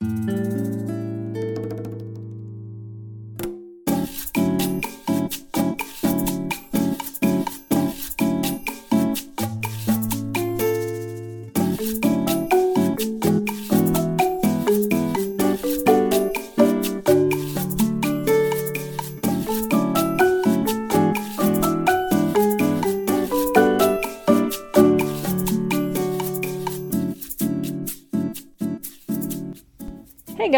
Hey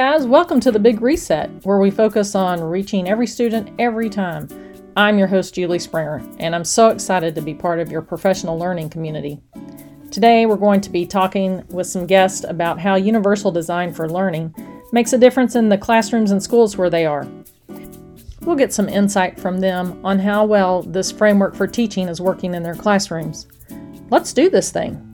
guys, welcome to the Big Reset, where we focus on reaching every student every time. I'm your host, Julie Springer, and I'm so excited to be part of your professional learning community. Today, we're going to be talking with some guests about how universal design for learning makes a difference in the classrooms and schools where they are. We'll get some insight from them on how well this framework for teaching is working in their classrooms. Let's do this thing.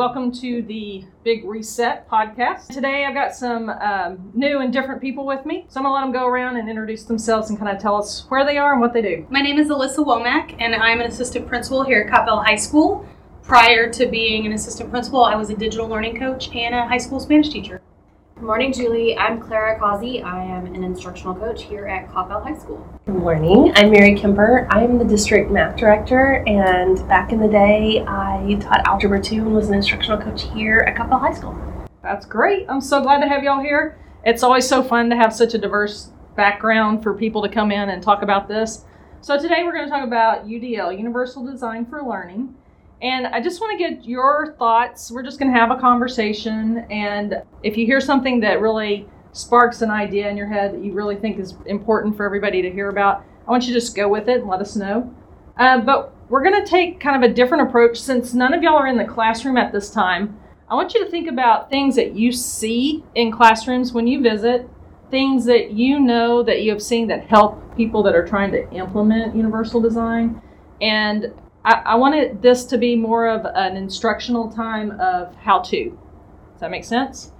Welcome to the Big Reset podcast. Today I've got some um, new and different people with me. So I'm gonna let them go around and introduce themselves and kind of tell us where they are and what they do. My name is Alissa Womack, and I'm an assistant principal here at Coppell High School. Prior to being an assistant principal, I was a digital learning coach and a high school Spanish teacher. Good morning, Julie. I'm Clara Caussey. I am an instructional coach here at Coppell High School. Good morning. I'm Mary Kemper. I'm the district math director, and back in the day, I taught Algebra 2 and was an instructional coach here at Coppell High School. That's great. I'm so glad to have y'all here. It's always so fun to have such a diverse background for people to come in and talk about this. So today we're going to talk about UDL, Universal Design for Learning. And I just want to get your thoughts. We're just going to have a conversation. And if you hear something that really sparks an idea in your head that you really think is important for everybody to hear about, I want you to just go with it and let us know. Uh, but we're going to take kind of a different approach since none of y'all are in the classroom at this time. I want you to think about things that you see in classrooms when you visit, things that you know that you have seen that help people that are trying to implement universal design. And I, I wanted this to be more of an instructional time of how to. Does that make sense?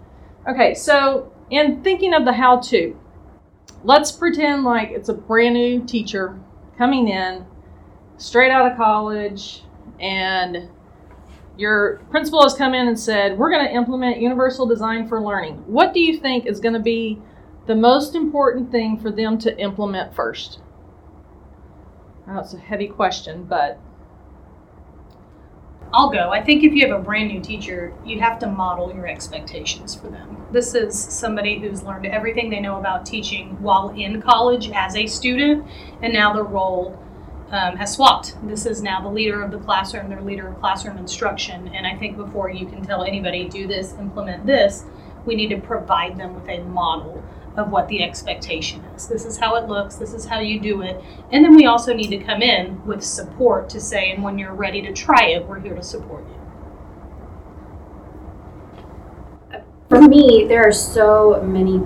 Okay, so in thinking of the how to, let's pretend like it's a brand new teacher coming in straight out of college and your principal has come in and said, We're going to implement universal design for learning. What do you think is going to be the most important thing for them to implement first? That's a heavy question, but I'll go. I think if you have a brand new teacher, you have to model your expectations for them. This is somebody who's learned everything they know about teaching while in college as a student, and now their role um, has swapped. This is now the leader of the classroom, their leader of classroom instruction. And I think before you can tell anybody, do this, implement this, we need to provide them with a model of what the expectation is. This is how it looks, this is how you do it. And then we also need to come in with support to say, and when you're ready to try it, we're here to support you. For me, there are so many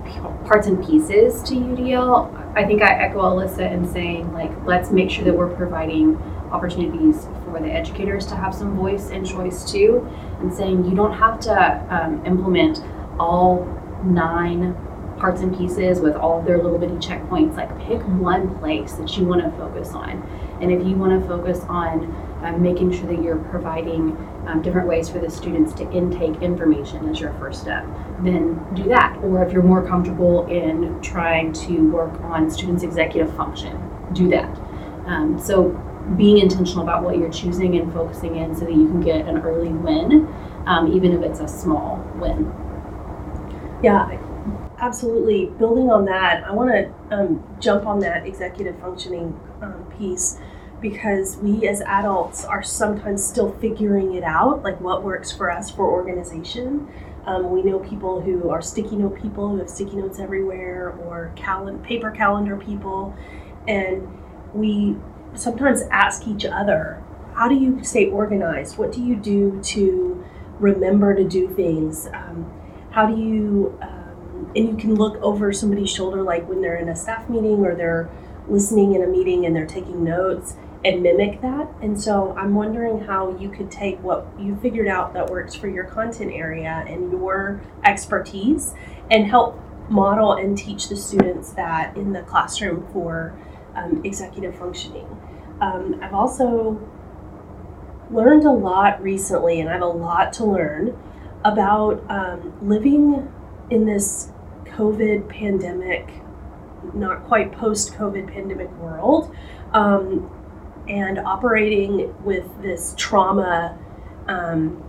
parts and pieces to UDL. I think I echo Alissa in saying, like, let's make sure that we're providing opportunities for the educators to have some voice and choice too, and saying you don't have to um, implement all nine parts and pieces with all of their little bitty checkpoints. Like pick one place that you want to focus on. And if you want to focus on um, making sure that you're providing um, different ways for the students to intake information as your first step, then do that. Or if you're more comfortable in trying to work on students' executive function, do that. Um, so being intentional about what you're choosing and focusing in so that you can get an early win, um, even if it's a small win. Yeah, absolutely. Building on that, I want to um, jump on that executive functioning um, piece because we as adults are sometimes still figuring it out, like what works for us for organization. Um, we know people who are sticky note people who have sticky notes everywhere, or cal- paper calendar people, and we sometimes ask each other, "How do you stay organized? What do you do to remember to do things? Um, how do you?" Uh, and you can look over somebody's shoulder like when they're in a staff meeting or they're listening in a meeting and they're taking notes and mimic that. And so I'm wondering how you could take what you figured out that works for your content area and your expertise and help model and teach the students that in the classroom for um, executive functioning. Um, I've also learned a lot recently, and I have a lot to learn about um, living in this COVID pandemic, not quite post COVID pandemic world, um, and operating with this trauma um,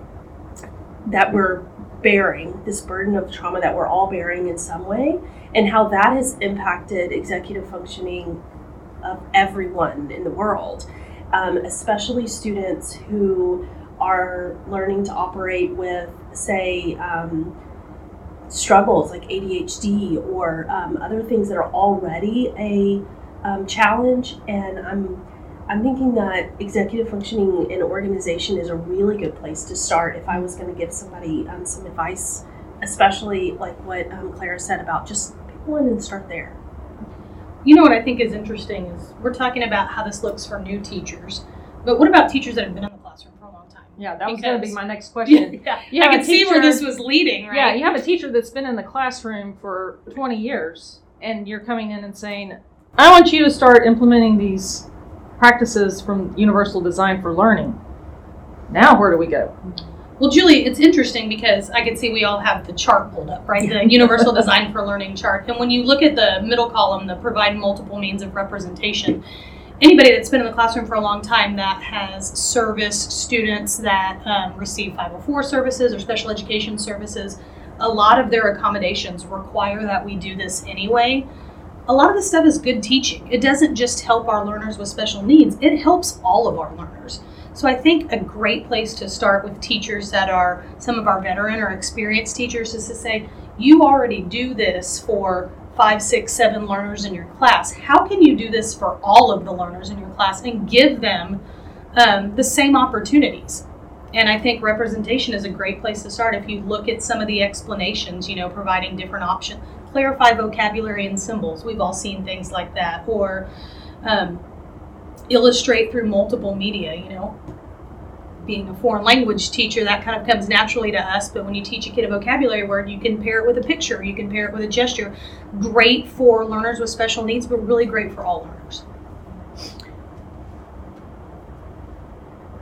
that we're bearing, this burden of trauma that we're all bearing in some way, and how that has impacted executive functioning of everyone in the world, um, especially students who are learning to operate with, say, um, struggles like ADHD or um, other things that are already a um, challenge. And I'm I'm thinking that executive functioning in an organization is a really good place to start. If I was going to give somebody um, some advice, especially like what um, Clara said about just pick one and start there. You know what I think is interesting is we're talking about how this looks for new teachers, but what about teachers that have been the classroom for a long time? Yeah, that was going to be my next question. yeah, You I can see where this was leading, right? Yeah, you have a teacher that's been in the classroom for 20 years, and you're coming in and saying, I want you to start implementing these practices from Universal Design for Learning. Now, where do we go? Well, Julie, it's interesting because I can see we all have the chart pulled up, right? The Universal Design for Learning chart. And when you look at the middle column, the provide multiple means of representation, anybody that's been in the classroom for a long time that has service students that um, receive 504 services or special education services, a lot of their accommodations require that we do this anyway. A lot of this stuff is good teaching. It doesn't just help our learners with special needs, it helps all of our learners. So I think a great place to start with teachers that are some of our veteran or experienced teachers is to say, you already do this for five, six, seven learners in your class. How can you do this for all of the learners in your class and give them um, the same opportunities? And I think representation is a great place to start. If you look at some of the explanations, you know, providing different options, clarify vocabulary and symbols. We've all seen things like that, or um, illustrate through multiple media. You know, being a foreign language teacher, that kind of comes naturally to us. But when you teach a kid a vocabulary word, you can pair it with a picture, you can pair it with a gesture. Great for learners with special needs, but really great for all learners.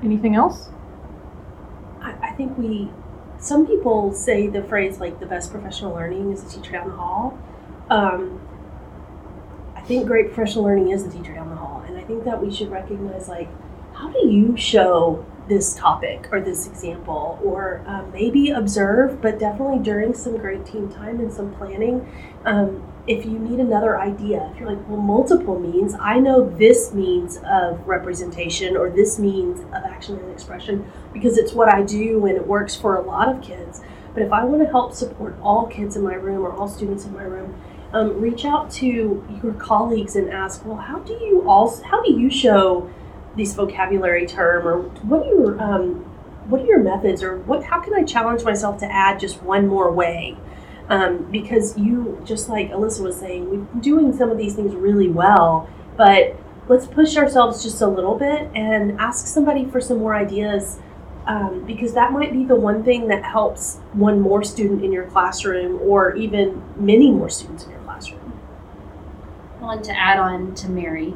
Anything else? I, I think we, some people say the phrase like the best professional learning is the teacher down the hall. Um, I think great professional learning is the teacher down the hall, and I think that we should recognize like, how do you show this topic or this example, or um, maybe observe, but definitely during some great team time and some planning. Um, if you need another idea, if you're like, well, multiple means, I know this means of representation or this means of action and expression because it's what I do and it works for a lot of kids. But if I want to help support all kids in my room or all students in my room, um, reach out to your colleagues and ask, well, how do you all, how do you show these vocabulary term or what are your, um, what are your methods or what, how can I challenge myself to add just one more way? Um, because you, just like Alissa was saying, been doing some of these things really well, but let's push ourselves just a little bit and ask somebody for some more ideas um, because that might be the one thing that helps one more student in your classroom or even many more students in your classroom. I want to add on to Mary,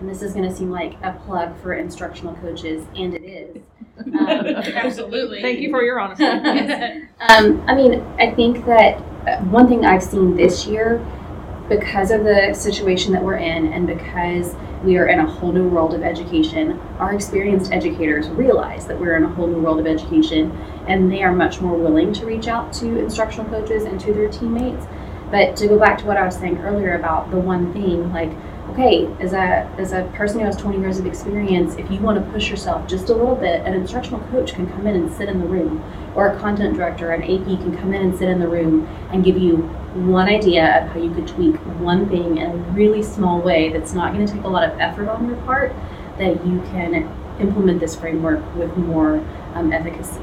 and this is going to seem like a plug for instructional coaches, and it is. Um, Absolutely. Thank you for your honesty. Um, I mean, I think that uh, one thing I've seen this year, because of the situation that we're in, and because we are in a whole new world of education, our experienced educators realize that we're in a whole new world of education, and they are much more willing to reach out to instructional coaches and to their teammates. But to go back to what I was saying earlier about the one thing, like, okay, as a as a person who has 20 years of experience, if you want to push yourself just a little bit, an instructional coach can come in and sit in the room or a content director, an AP can come in and sit in the room and give you one idea of how you could tweak one thing in a really small way that's not going to take a lot of effort on your part, that you can implement this framework with more um, efficacy.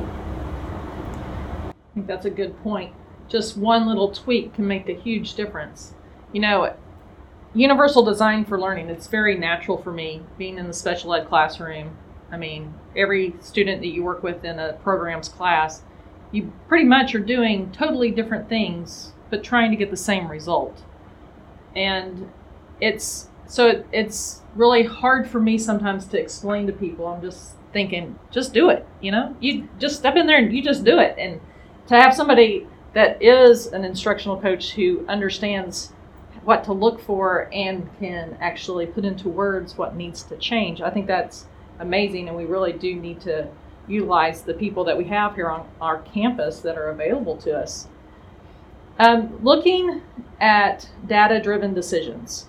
I think that's a good point. Just one little tweak can make a huge difference. You know, universal design for learning, it's very natural for me being in the special ed classroom. I mean, every student that you work with in a program's class, you pretty much are doing totally different things, but trying to get the same result. And it's so it, it's really hard for me sometimes to explain to people. I'm just thinking, just do it. You know, you just step in there and you just do it. And to have somebody that is an instructional coach who understands what to look for and can actually put into words what needs to change, I think that's amazing. And we really do need to utilize the people that we have here on our campus that are available to us. Um, looking at data driven decisions.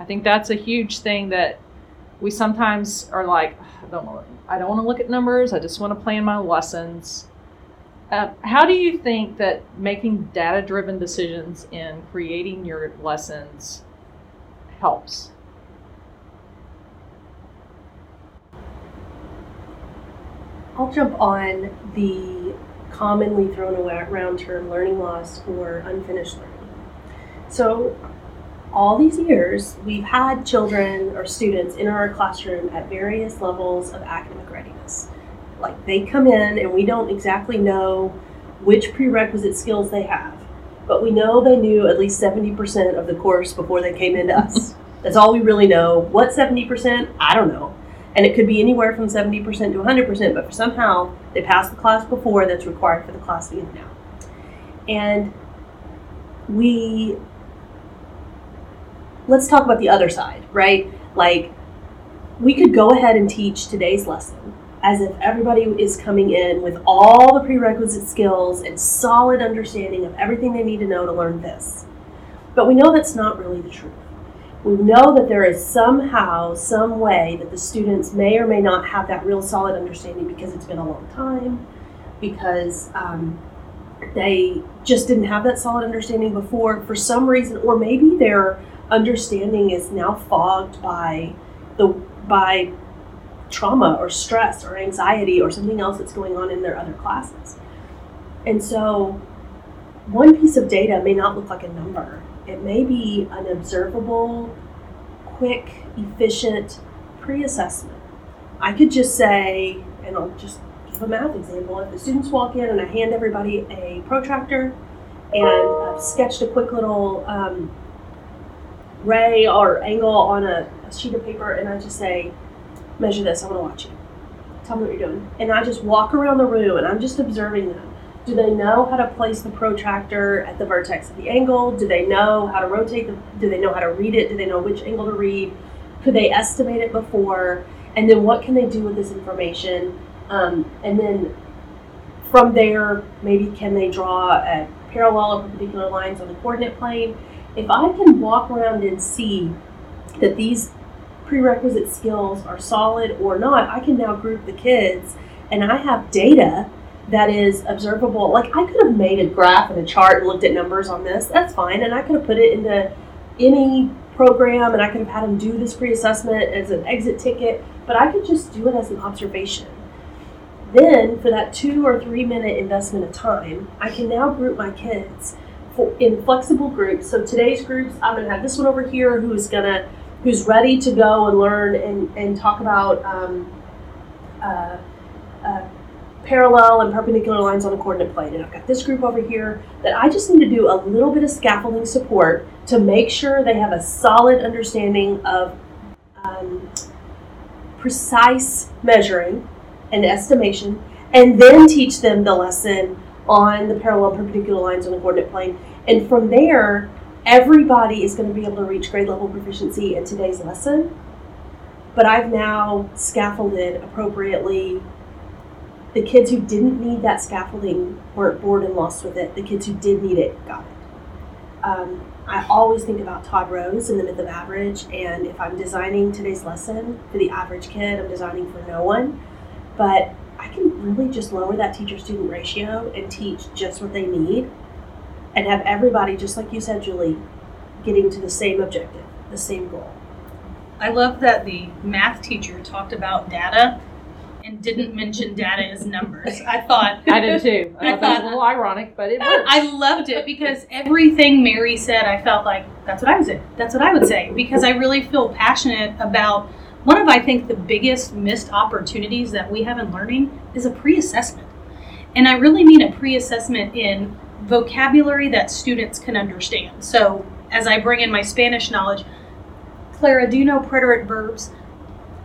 I think that's a huge thing that we sometimes are like, I don't I don't want to look at numbers. I just want to plan my lessons. Uh, how do you think that making data driven decisions in creating your lessons helps? I'll jump on the commonly thrown around term learning loss or unfinished learning. So, all these years, we've had children or students in our classroom at various levels of academic readiness. Like they come in and we don't exactly know which prerequisite skills they have, but we know they knew at least 70% of the course before they came into us. That's all we really know. What 70%? I don't know. And it could be anywhere from 70% to 100%, but somehow they passed the class before that's required for the class to be in now. And we let's talk about the other side, right? Like, we could go ahead and teach today's lesson as if everybody is coming in with all the prerequisite skills and solid understanding of everything they need to know to learn this. But we know that's not really the truth. We know that there is somehow, some way that the students may or may not have that real solid understanding because it's been a long time, because um, they just didn't have that solid understanding before for some reason, or maybe they're understanding is now fogged by the by trauma or stress or anxiety or something else that's going on in their other classes. And so one piece of data may not look like a number. It may be an observable, quick, efficient pre-assessment. I could just say, and I'll just give a math example. If the students walk in and I hand everybody a protractor and I've sketched a quick little um, ray or angle on a, a sheet of paper and I just say, measure this, I want to watch you. Tell me what you're doing. And I just walk around the room and I'm just observing them. Do they know how to place the protractor at the vertex of the angle? Do they know how to rotate the, do they know how to read it? Do they know which angle to read? Could they estimate it before? And then what can they do with this information? Um, and then from there, maybe can they draw a parallel or perpendicular lines on the coordinate plane? if I can walk around and see that these prerequisite skills are solid or not, I can now group the kids and I have data that is observable. Like I could have made a graph and a chart and looked at numbers on this. That's fine. And I could have put it into any program and I could have had them do this pre assessment as an exit ticket, but I could just do it as an observation. Then, for that two or three minute investment of time, I can now group my kids in flexible groups. So today's groups, I'm going to have this one over here who's going to who's ready to go and learn and, and talk about um, uh, uh, parallel and perpendicular lines on a coordinate plane. And I've got this group over here that I just need to do a little bit of scaffolding support to make sure they have a solid understanding of um, precise measuring and estimation, and then teach them the lesson on the parallel perpendicular lines on a coordinate plane. And from there, everybody is going to be able to reach grade level proficiency in today's lesson. But I've now scaffolded appropriately. The kids who didn't need that scaffolding weren't bored and lost with it. The kids who did need it got it. Um, I always think about Todd Rose and the myth of average. And if I'm designing today's lesson for the average kid, I'm designing for no one. But I can really just lower that teacher student ratio and teach just what they need and have everybody, just like you said, Julie, getting to the same objective, the same goal. I love that the math teacher talked about data and didn't mention data as numbers. I thought I did too. I, I thought that was a little ironic, but it works. I loved it because everything Mary said, I felt like that's what I would say. That's what I would say because I really feel passionate about one of, I think, the biggest missed opportunities that we have in learning is a pre assessment. And I really mean a pre assessment in vocabulary that students can understand. So, as I bring in my Spanish knowledge, Clara, do you know preterite verbs?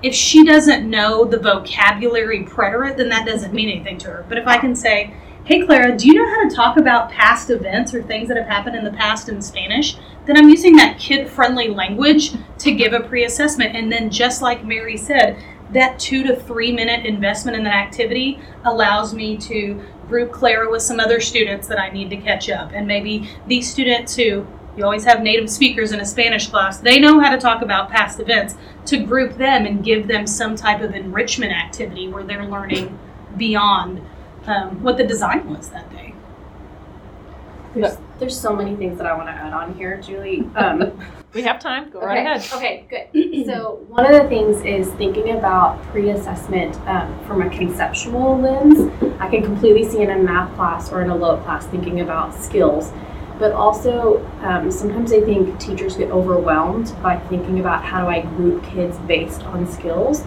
If she doesn't know the vocabulary preterite, then that doesn't mean anything to her. But if I can say, hey, Clara, do you know how to talk about past events or things that have happened in the past in Spanish? Then I'm using that kid friendly language to give a pre assessment. And then, just like Mary said, that two to three minute investment in that activity allows me to group Clara with some other students that I need to catch up. And maybe these students who you always have native speakers in a Spanish class, they know how to talk about past events, to group them and give them some type of enrichment activity where they're learning beyond um, what the design was that day. There's, there's so many things that I want to add on here, Julie. Um, We have time. Go okay. right ahead. Okay, good. so one of the things is thinking about pre-assessment um, from a conceptual lens. I can completely see in a math class or in a LOA class thinking about skills, but also um, sometimes I think teachers get overwhelmed by thinking about how do I group kids based on skills.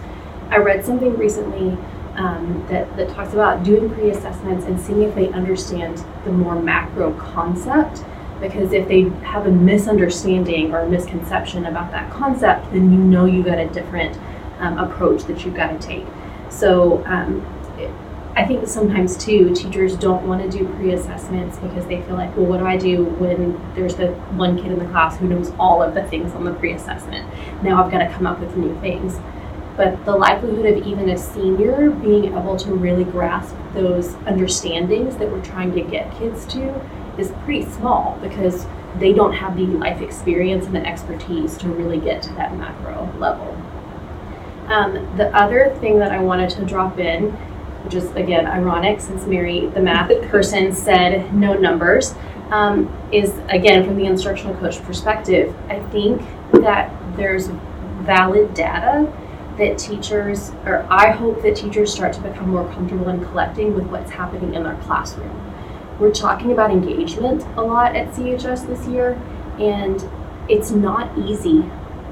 I read something recently um, that, that talks about doing pre-assessments and seeing if they understand the more macro concept because if they have a misunderstanding or a misconception about that concept, then you know you've got a different um, approach that you've got to take. So um, I think sometimes too, teachers don't want to do pre-assessments because they feel like, well, what do I do when there's the one kid in the class who knows all of the things on the pre-assessment? Now I've got to come up with new things. But the likelihood of even a senior being able to really grasp those understandings that we're trying to get kids to is pretty small because they don't have the life experience and the expertise to really get to that macro level. Um, the other thing that I wanted to drop in, which is again ironic since Mary, the math person, said no numbers, um, is again from the instructional coach perspective. I think that there's valid data that teachers, or I hope that teachers start to become more comfortable in collecting with what's happening in their classroom we're talking about engagement a lot at CHS this year, and it's not easy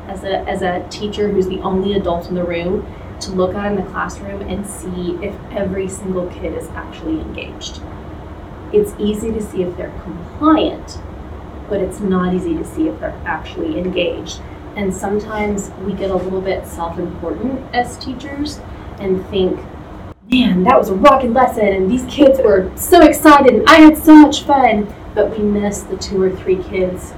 as a, as a teacher who's the only adult in the room to look out in the classroom and see if every single kid is actually engaged. It's easy to see if they're compliant, but it's not easy to see if they're actually engaged. And sometimes we get a little bit self important as teachers and think, man, that was a rocking lesson, and these kids were so excited, and I had so much fun. But we missed the two or three kids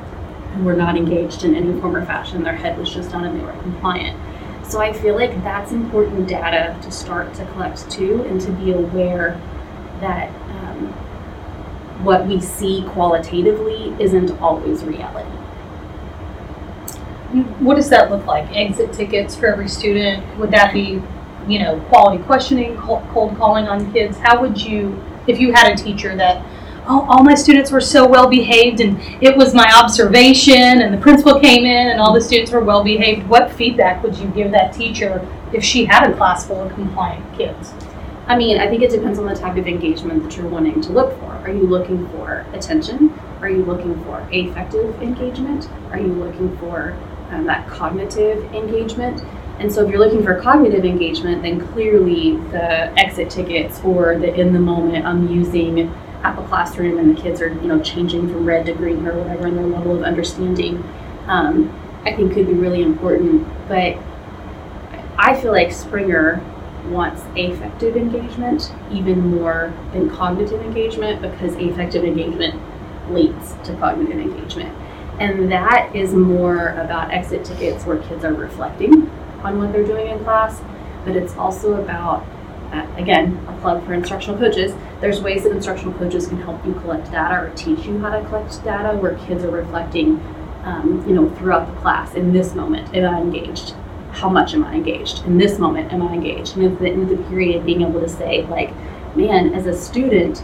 who were not engaged in any form or fashion. Their head was just on and they were compliant. So I feel like that's important data to start to collect too, and to be aware that um, what we see qualitatively isn't always reality. What does that look like? Exit tickets for every student? Would that be you know, quality questioning, cold calling on kids? How would you, if you had a teacher that, oh, all my students were so well behaved and it was my observation and the principal came in and all the students were well behaved, what feedback would you give that teacher if she had a class full of compliant kids? I mean, I think it depends on the type of engagement that you're wanting to look for. Are you looking for attention? Are you looking for affective engagement? Are you looking for um, that cognitive engagement? And so if you're looking for cognitive engagement, then clearly the exit tickets or the in the moment I'm using Apple Classroom and the kids are, you know, changing from red to green or whatever in their level of understanding, um, I think could be really important. But I feel like Springer wants affective engagement even more than cognitive engagement because affective engagement leads to cognitive engagement. And that is more about exit tickets where kids are reflecting on what they're doing in class, but it's also about, uh, again, a plug for instructional coaches. There's ways that instructional coaches can help you collect data or teach you how to collect data where kids are reflecting, um, you know, throughout the class. In this moment, am I engaged? How much am I engaged? In this moment, am I engaged? And at the end of the period, being able to say, like, man, as a student,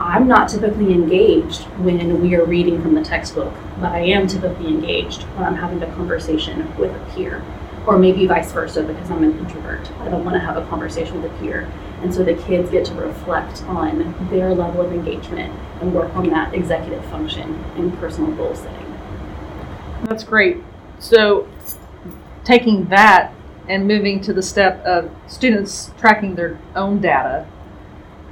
I'm not typically engaged when we are reading from the textbook, but I am typically engaged when I'm having a conversation with a peer or maybe vice versa because I'm an introvert. I don't want to have a conversation with a peer. And so the kids get to reflect on their level of engagement and work on that executive function and personal goal setting. That's great. So, taking that and moving to the step of students tracking their own data,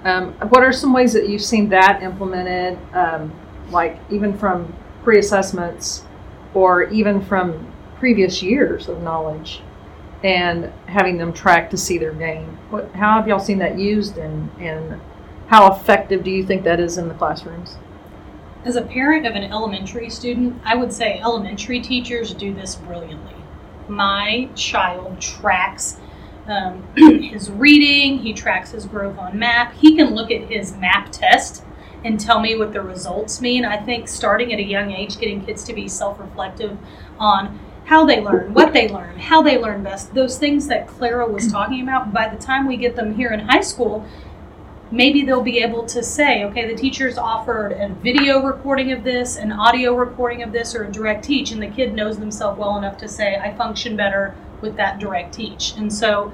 um, what are some ways that you've seen that implemented, um, like even from pre assessments or even from previous years of knowledge and having them track to see their gain. What, how have y'all seen that used and, and how effective do you think that is in the classrooms? As a parent of an elementary student, I would say elementary teachers do this brilliantly. My child tracks um, his reading, he tracks his growth on map. He can look at his map test and tell me what the results mean. I think starting at a young age, getting kids to be self reflective on how they learn, what they learn, how they learn best, those things that Clara was talking about, by the time we get them here in high school, maybe they'll be able to say, okay, the teacher's offered a video recording of this, an audio recording of this, or a direct teach, and the kid knows themselves well enough to say, I function better with that direct teach. And so,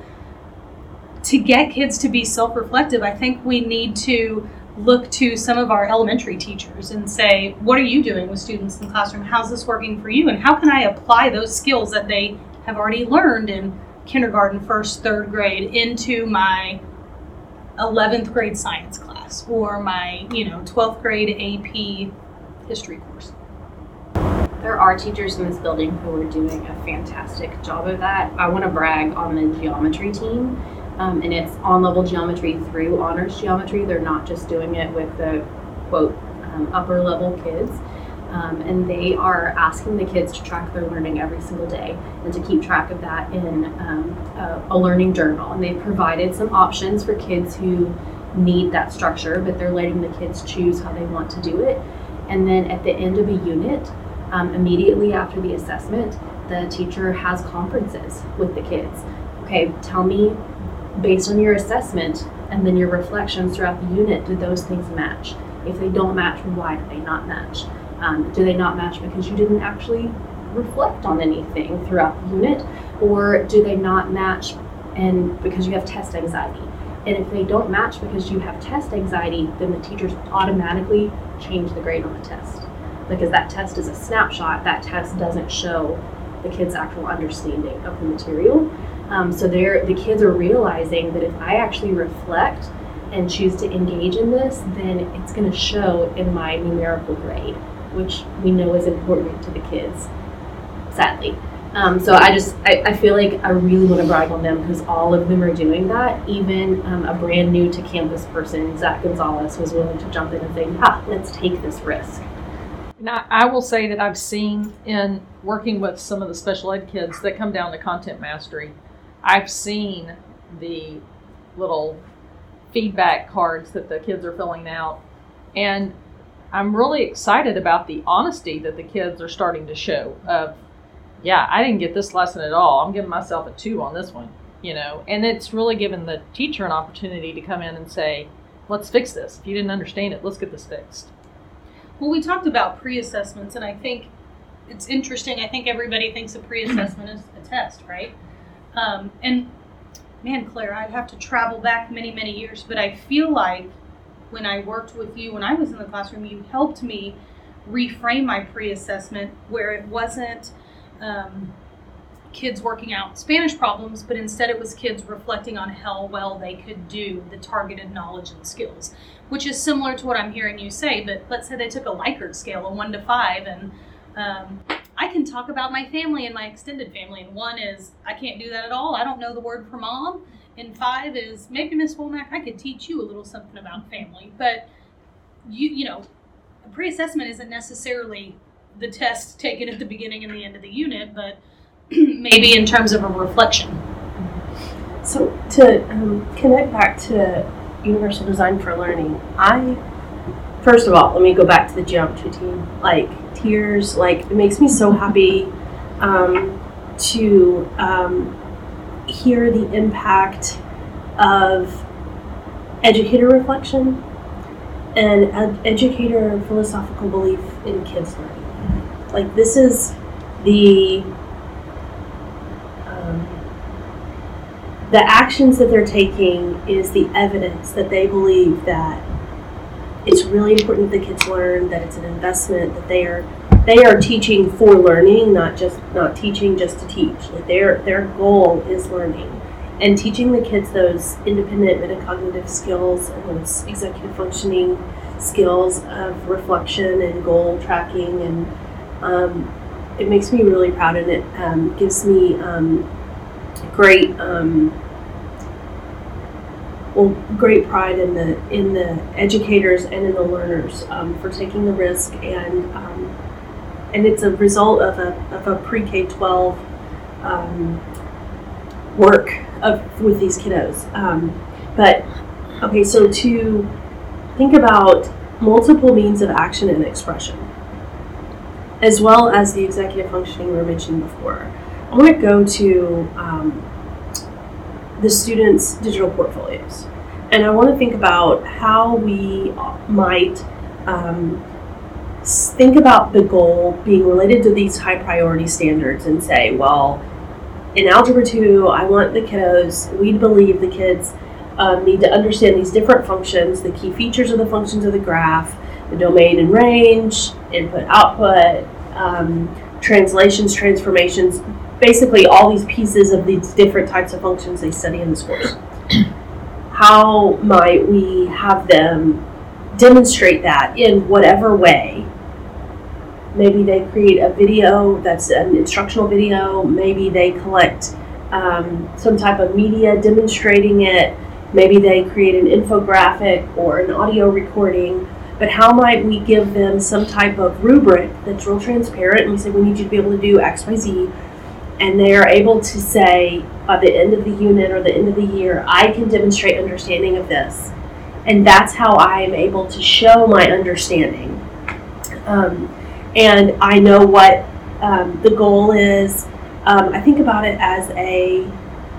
to get kids to be self reflective, I think we need to look to some of our elementary teachers and say, what are you doing with students in the classroom? How's this working for you? And how can I apply those skills that they have already learned in kindergarten, first, third grade into my 11th grade science class or my, you know, 12th grade AP history course? There are teachers in this building who are doing a fantastic job of that. I want to brag on the geometry team um, and it's on level geometry through honors geometry. They're not just doing it with the quote um, upper level kids. Um, and they are asking the kids to track their learning every single day and to keep track of that in um, a, a learning journal. And they've provided some options for kids who need that structure, but they're letting the kids choose how they want to do it. And then at the end of a unit, um, immediately after the assessment, the teacher has conferences with the kids. Okay, tell me based on your assessment and then your reflections throughout the unit, do those things match? If they don't match, why do they not match? Um, do they not match because you didn't actually reflect on anything throughout the unit? Or do they not match and because you have test anxiety? And if they don't match because you have test anxiety, then the teachers automatically change the grade on the test. Because that test is a snapshot, that test doesn't show the kid's actual understanding of the material. Um, so they're, the kids are realizing that if I actually reflect and choose to engage in this, then it's going to show in my numerical grade, which we know is important to the kids, sadly. Um, so I just, I, I, feel like I really want to brag on them because all of them are doing that. Even um, a brand new to campus person, Zach Gonzalez, was willing to jump in and say, "Ha, let's take this risk." Now, I will say that I've seen in working with some of the special ed kids that come down to content mastery I've seen the little feedback cards that the kids are filling out, and I'm really excited about the honesty that the kids are starting to show. Of, yeah, I didn't get this lesson at all. I'm giving myself a two on this one, you know, and it's really given the teacher an opportunity to come in and say, let's fix this. If you didn't understand it, let's get this fixed. Well, we talked about pre assessments, and I think it's interesting. I think everybody thinks a pre assessment is a test, right? Um, and man, Claire, I'd have to travel back many, many years, but I feel like when I worked with you, when I was in the classroom, you helped me reframe my pre assessment where it wasn't um, kids working out Spanish problems, but instead it was kids reflecting on how well they could do the targeted knowledge and skills, which is similar to what I'm hearing you say. But let's say they took a Likert scale, a one to five, and um, I can talk about my family and my extended family. And one is, I can't do that at all. I don't know the word for mom. And five is, maybe Miss Womack, I could teach you a little something about family. But you, you know, a pre-assessment isn't necessarily the test taken at the beginning and the end of the unit, but maybe in terms of a reflection. So to um, connect back to universal design for learning, I first of all let me go back to the geometry team. Like tears. Like it makes me so happy um, to um, hear the impact of educator reflection and ed- educator philosophical belief in kids learning. Like this is the um, the actions that they're taking is the evidence that they believe that it's really important that the kids learn that it's an investment that they are they are teaching for learning not just not teaching just to teach. Like their their goal is learning. And teaching the kids those independent metacognitive skills and those executive functioning skills of reflection and goal tracking and um, it makes me really proud and it um, gives me um, great um, well great pride in the in the educators and in the learners um, for taking the risk and um, and it's a result of a, of a pre-K 12 um, work of with these kiddos. Um, but okay so to think about multiple means of action and expression as well as the executive functioning we were mentioning before I want to go to um, the students' digital portfolios. And I want to think about how we might um, think about the goal being related to these high priority standards and say, well, in Algebra 2, I want the kiddos, we believe the kids um, need to understand these different functions, the key features of the functions of the graph, the domain and range, input, output, um, translations, transformations, basically all these pieces of these different types of functions they study in this course. How might we have them demonstrate that in whatever way? Maybe they create a video that's an instructional video. Maybe they collect um, some type of media demonstrating it. Maybe they create an infographic or an audio recording. But how might we give them some type of rubric that's real transparent and we say, we need you to be able to do X, Y, Z and they are able to say by the end of the unit or the end of the year, I can demonstrate understanding of this. And that's how I am able to show my understanding. Um, and I know what um, the goal is. Um, I think about it as a,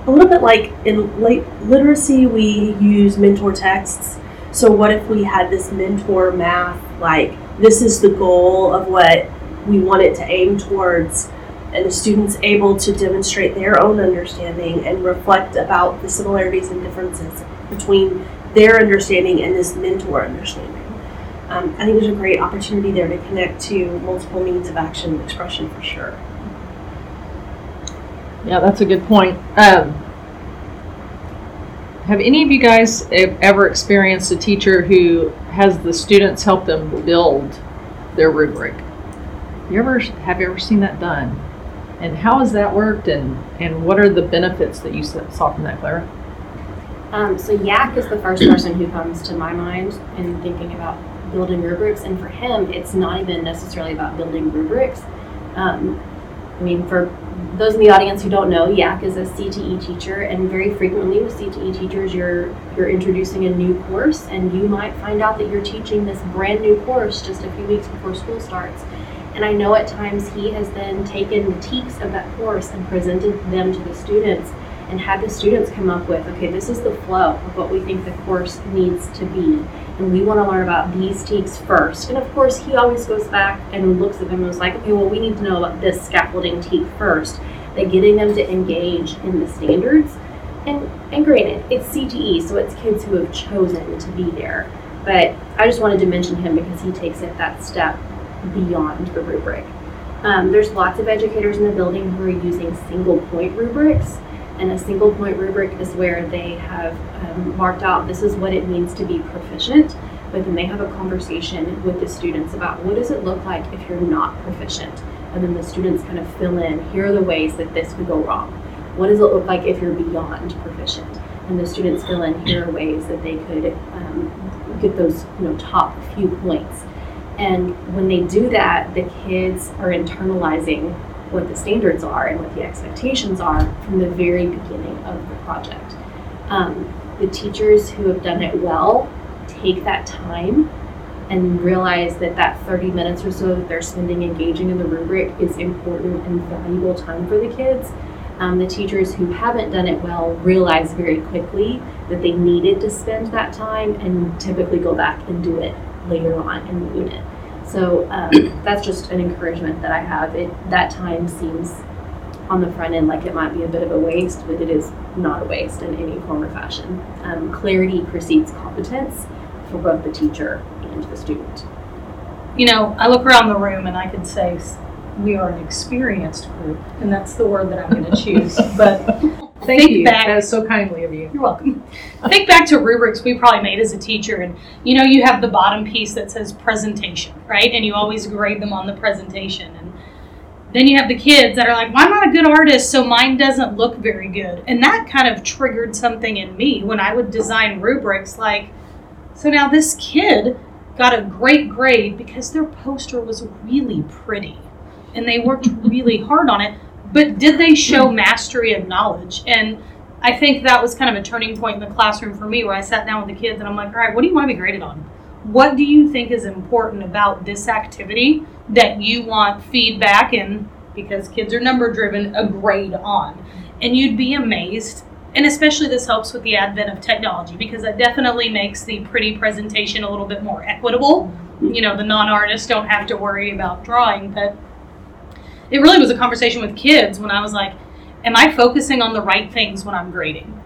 a little bit like in late literacy, we use mentor texts. So, what if we had this mentor math, like this is the goal of what we want it to aim towards? And the students able to demonstrate their own understanding and reflect about the similarities and differences between their understanding and this mentor understanding. Um, I think there's a great opportunity there to connect to multiple means of action and expression for sure. Yeah, that's a good point. Um, have any of you guys ever experienced a teacher who has the students help them build their rubric? You ever have you ever seen that done? And how has that worked? And and what are the benefits that you saw from that, Clara? Um, so Yak is the first person who comes to my mind in thinking about building rubrics, and for him, it's not even necessarily about building rubrics. Um, I mean, for those in the audience who don't know, Yak is a CTE teacher, and very frequently with CTE teachers, you're you're introducing a new course, and you might find out that you're teaching this brand new course just a few weeks before school starts. And I know at times he has then taken the TEKS of that course and presented them to the students and had the students come up with, okay, this is the flow of what we think the course needs to be. And we want to learn about these TEKS first. And of course, he always goes back and looks at them and was like, okay, well, we need to know about this scaffolding TEK first. That getting them to engage in the standards. And, and granted, it's CTE, so it's kids who have chosen to be there. But I just wanted to mention him because he takes it that step beyond the rubric. Um, there's lots of educators in the building who are using single point rubrics. And a single point rubric is where they have um, marked out this is what it means to be proficient, but then they have a conversation with the students about what does it look like if you're not proficient. And then the students kind of fill in here are the ways that this could go wrong. What does it look like if you're beyond proficient? And the students fill in here are ways that they could um, get those you know top few points. And when they do that, the kids are internalizing what the standards are and what the expectations are from the very beginning of the project. Um, the teachers who have done it well take that time and realize that that 30 minutes or so that they're spending engaging in the rubric is important and valuable time for the kids. Um, the teachers who haven't done it well realize very quickly that they needed to spend that time and typically go back and do it later on in the unit. So um, that's just an encouragement that I have. It that time seems on the front end like it might be a bit of a waste, but it is not a waste in any form or fashion. Um, clarity precedes competence for both the teacher and the student. You know, I look around the room and I could say we are an experienced group, and that's the word that I'm going to choose. But Thank Think you. back- That is so kindly of you. You're welcome. Think back to rubrics we probably made as a teacher, and you know, you have the bottom piece that says presentation, right? And you always grade them on the presentation. And Then you have the kids that are like, well, I'm not a good artist, so mine doesn't look very good. And that kind of triggered something in me when I would design rubrics like, so now this kid got a great grade because their poster was really pretty and they worked really hard on it. But did they show mastery of knowledge? And I think that was kind of a turning point in the classroom for me where I sat down with the kids and I'm like, all right, what do you want to be graded on? What do you think is important about this activity that you want feedback and because kids are number driven, a grade on? And you'd be amazed and especially this helps with the advent of technology because that definitely makes the pretty presentation a little bit more equitable. You know, the non artists don't have to worry about drawing, but it really was a conversation with kids when I was like, Am I focusing on the right things when I'm grading?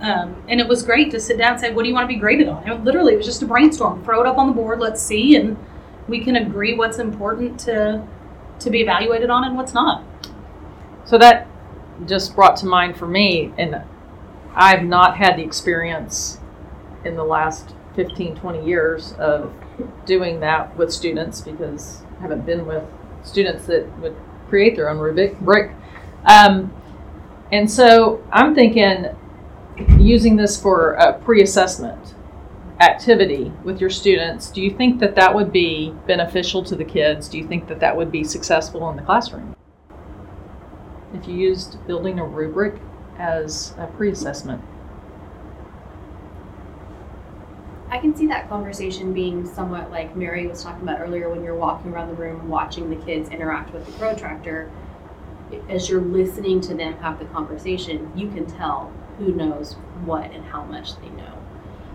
Um, and it was great to sit down and say, What do you want to be graded on? And literally, it was just a brainstorm. Throw it up on the board, let's see, and we can agree what's important to to be evaluated on and what's not. So that just brought to mind for me, and I've not had the experience in the last 15, 20 years of doing that with students because I haven't been with students that would create their own rubric. Um, and so I'm thinking using this for a pre assessment activity with your students, do you think that that would be beneficial to the kids? Do you think that that would be successful in the classroom? If you used building a rubric as a pre-assessment. I can see that conversation being somewhat like Mary was talking about earlier when you're walking around the room watching the kids interact with the protractor. As you're listening to them have the conversation, you can tell who knows what and how much they know.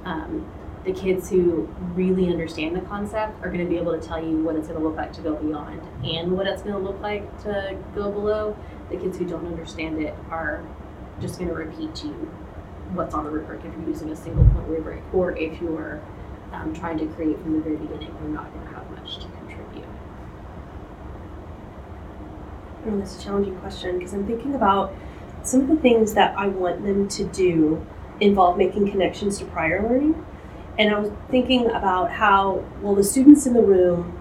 Um, the kids who really understand the concept are going to be able to tell you what it's going to look like to go beyond and what it's going to look like to go below. The kids who don't understand it are just going to repeat to you what's on the rubric if you're using a single point rubric, or if you're um, trying to create from the very beginning, you're not going to have much to contribute. Oh, that's a challenging question because I'm thinking about some of the things that I want them to do involve making connections to prior learning. And I was thinking about how, well, the students in the room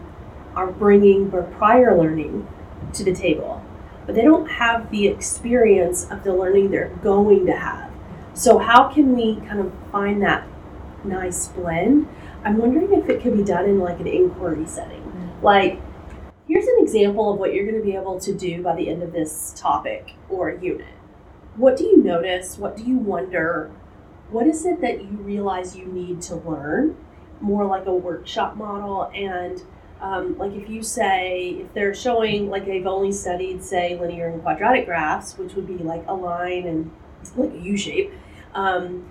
are bringing their prior learning to the table but they don't have the experience of the learning they're going to have. So, how can we kind of find that nice blend? I'm wondering if it could be done in like an inquiry setting. Mm-hmm. Like, here's an example of what you're going to be able to do by the end of this topic or unit. What do you notice? What do you wonder? What is it that you realize you need to learn? More like a workshop model and um, like if you say if they're showing like they've only studied say linear and quadratic graphs which would be like a line and like a u shape um,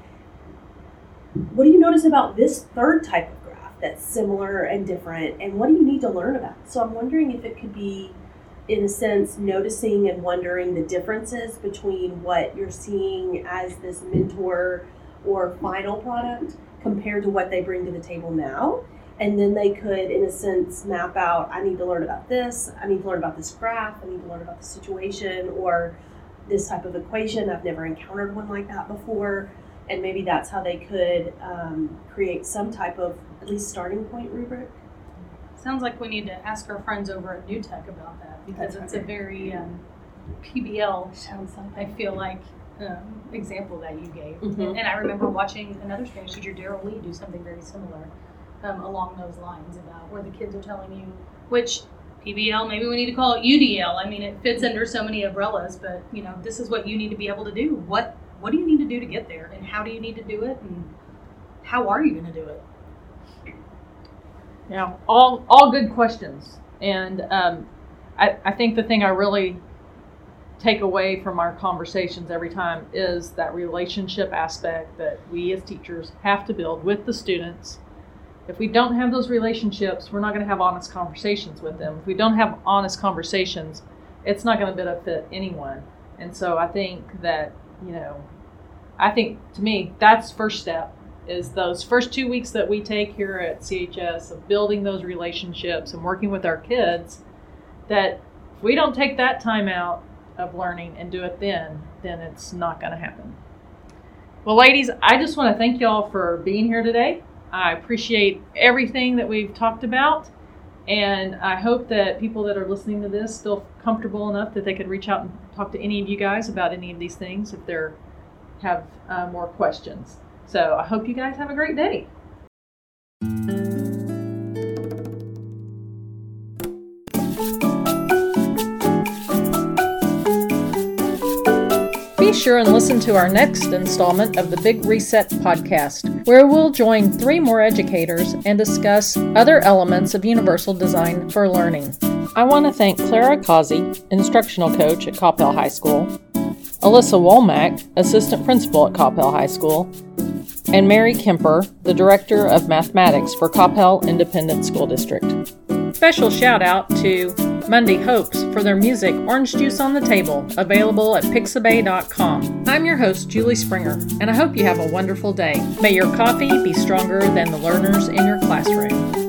what do you notice about this third type of graph that's similar and different and what do you need to learn about? So i'm wondering if it could be in a sense noticing and wondering the differences between what you're seeing as this mentor or final product compared to what they bring to the table now. And then they could in a sense map out i need to learn about this i need to learn about this graph i need to learn about the situation or this type of equation. I've never encountered one like that before. And maybe that's how they could um, create some type of at least starting point rubric. Sounds like we need to ask our friends over at new tech about that because that's it's right. a very um, pbl sounds like i feel like um, example that you gave. Mm-hmm. and, and i remember watching another spanish teacher daryl lee do something very similar um, along those lines about where the kids are telling you which PBL, maybe we need to call it UDL. I mean, it fits under so many umbrellas, but you know, this is what you need to be able to do. What what do you need to do to get there, and how do you need to do it, and how are you going to do it? Yeah, all all good questions, and um, I I think the thing I really take away from our conversations every time is that relationship aspect that we as teachers have to build with the students if we don't have those relationships, we're not going to have honest conversations with them. If we don't have honest conversations, it's not going to benefit anyone. And so I think that, you know, I think to me, that's first step is those first two weeks that we take here at CHS of building those relationships and working with our kids that if we don't take that time out of learning and do it then, then it's not going to happen. Well, ladies, I just want to thank y'all for being here today. I appreciate everything that we've talked about. And I hope that people that are listening to this feel comfortable enough that they could reach out and talk to any of you guys about any of these things if they have uh, more questions. So I hope you guys have a great day. Be sure and listen to our next installment of the Big Reset podcast, where we'll join three more educators and discuss other elements of universal design for learning. I want to thank Clara Caussey, instructional coach at Coppell High School, Alissa Womack, assistant principal at Coppell High School, and Mary Kemper, the director of mathematics for Coppell Independent School District. Special shout out to Monday Hopes for their music Orange Juice on the Table, available at pixabay.com. I'm your host, Julie Springer, and I hope you have a wonderful day. May your coffee be stronger than the learners in your classroom.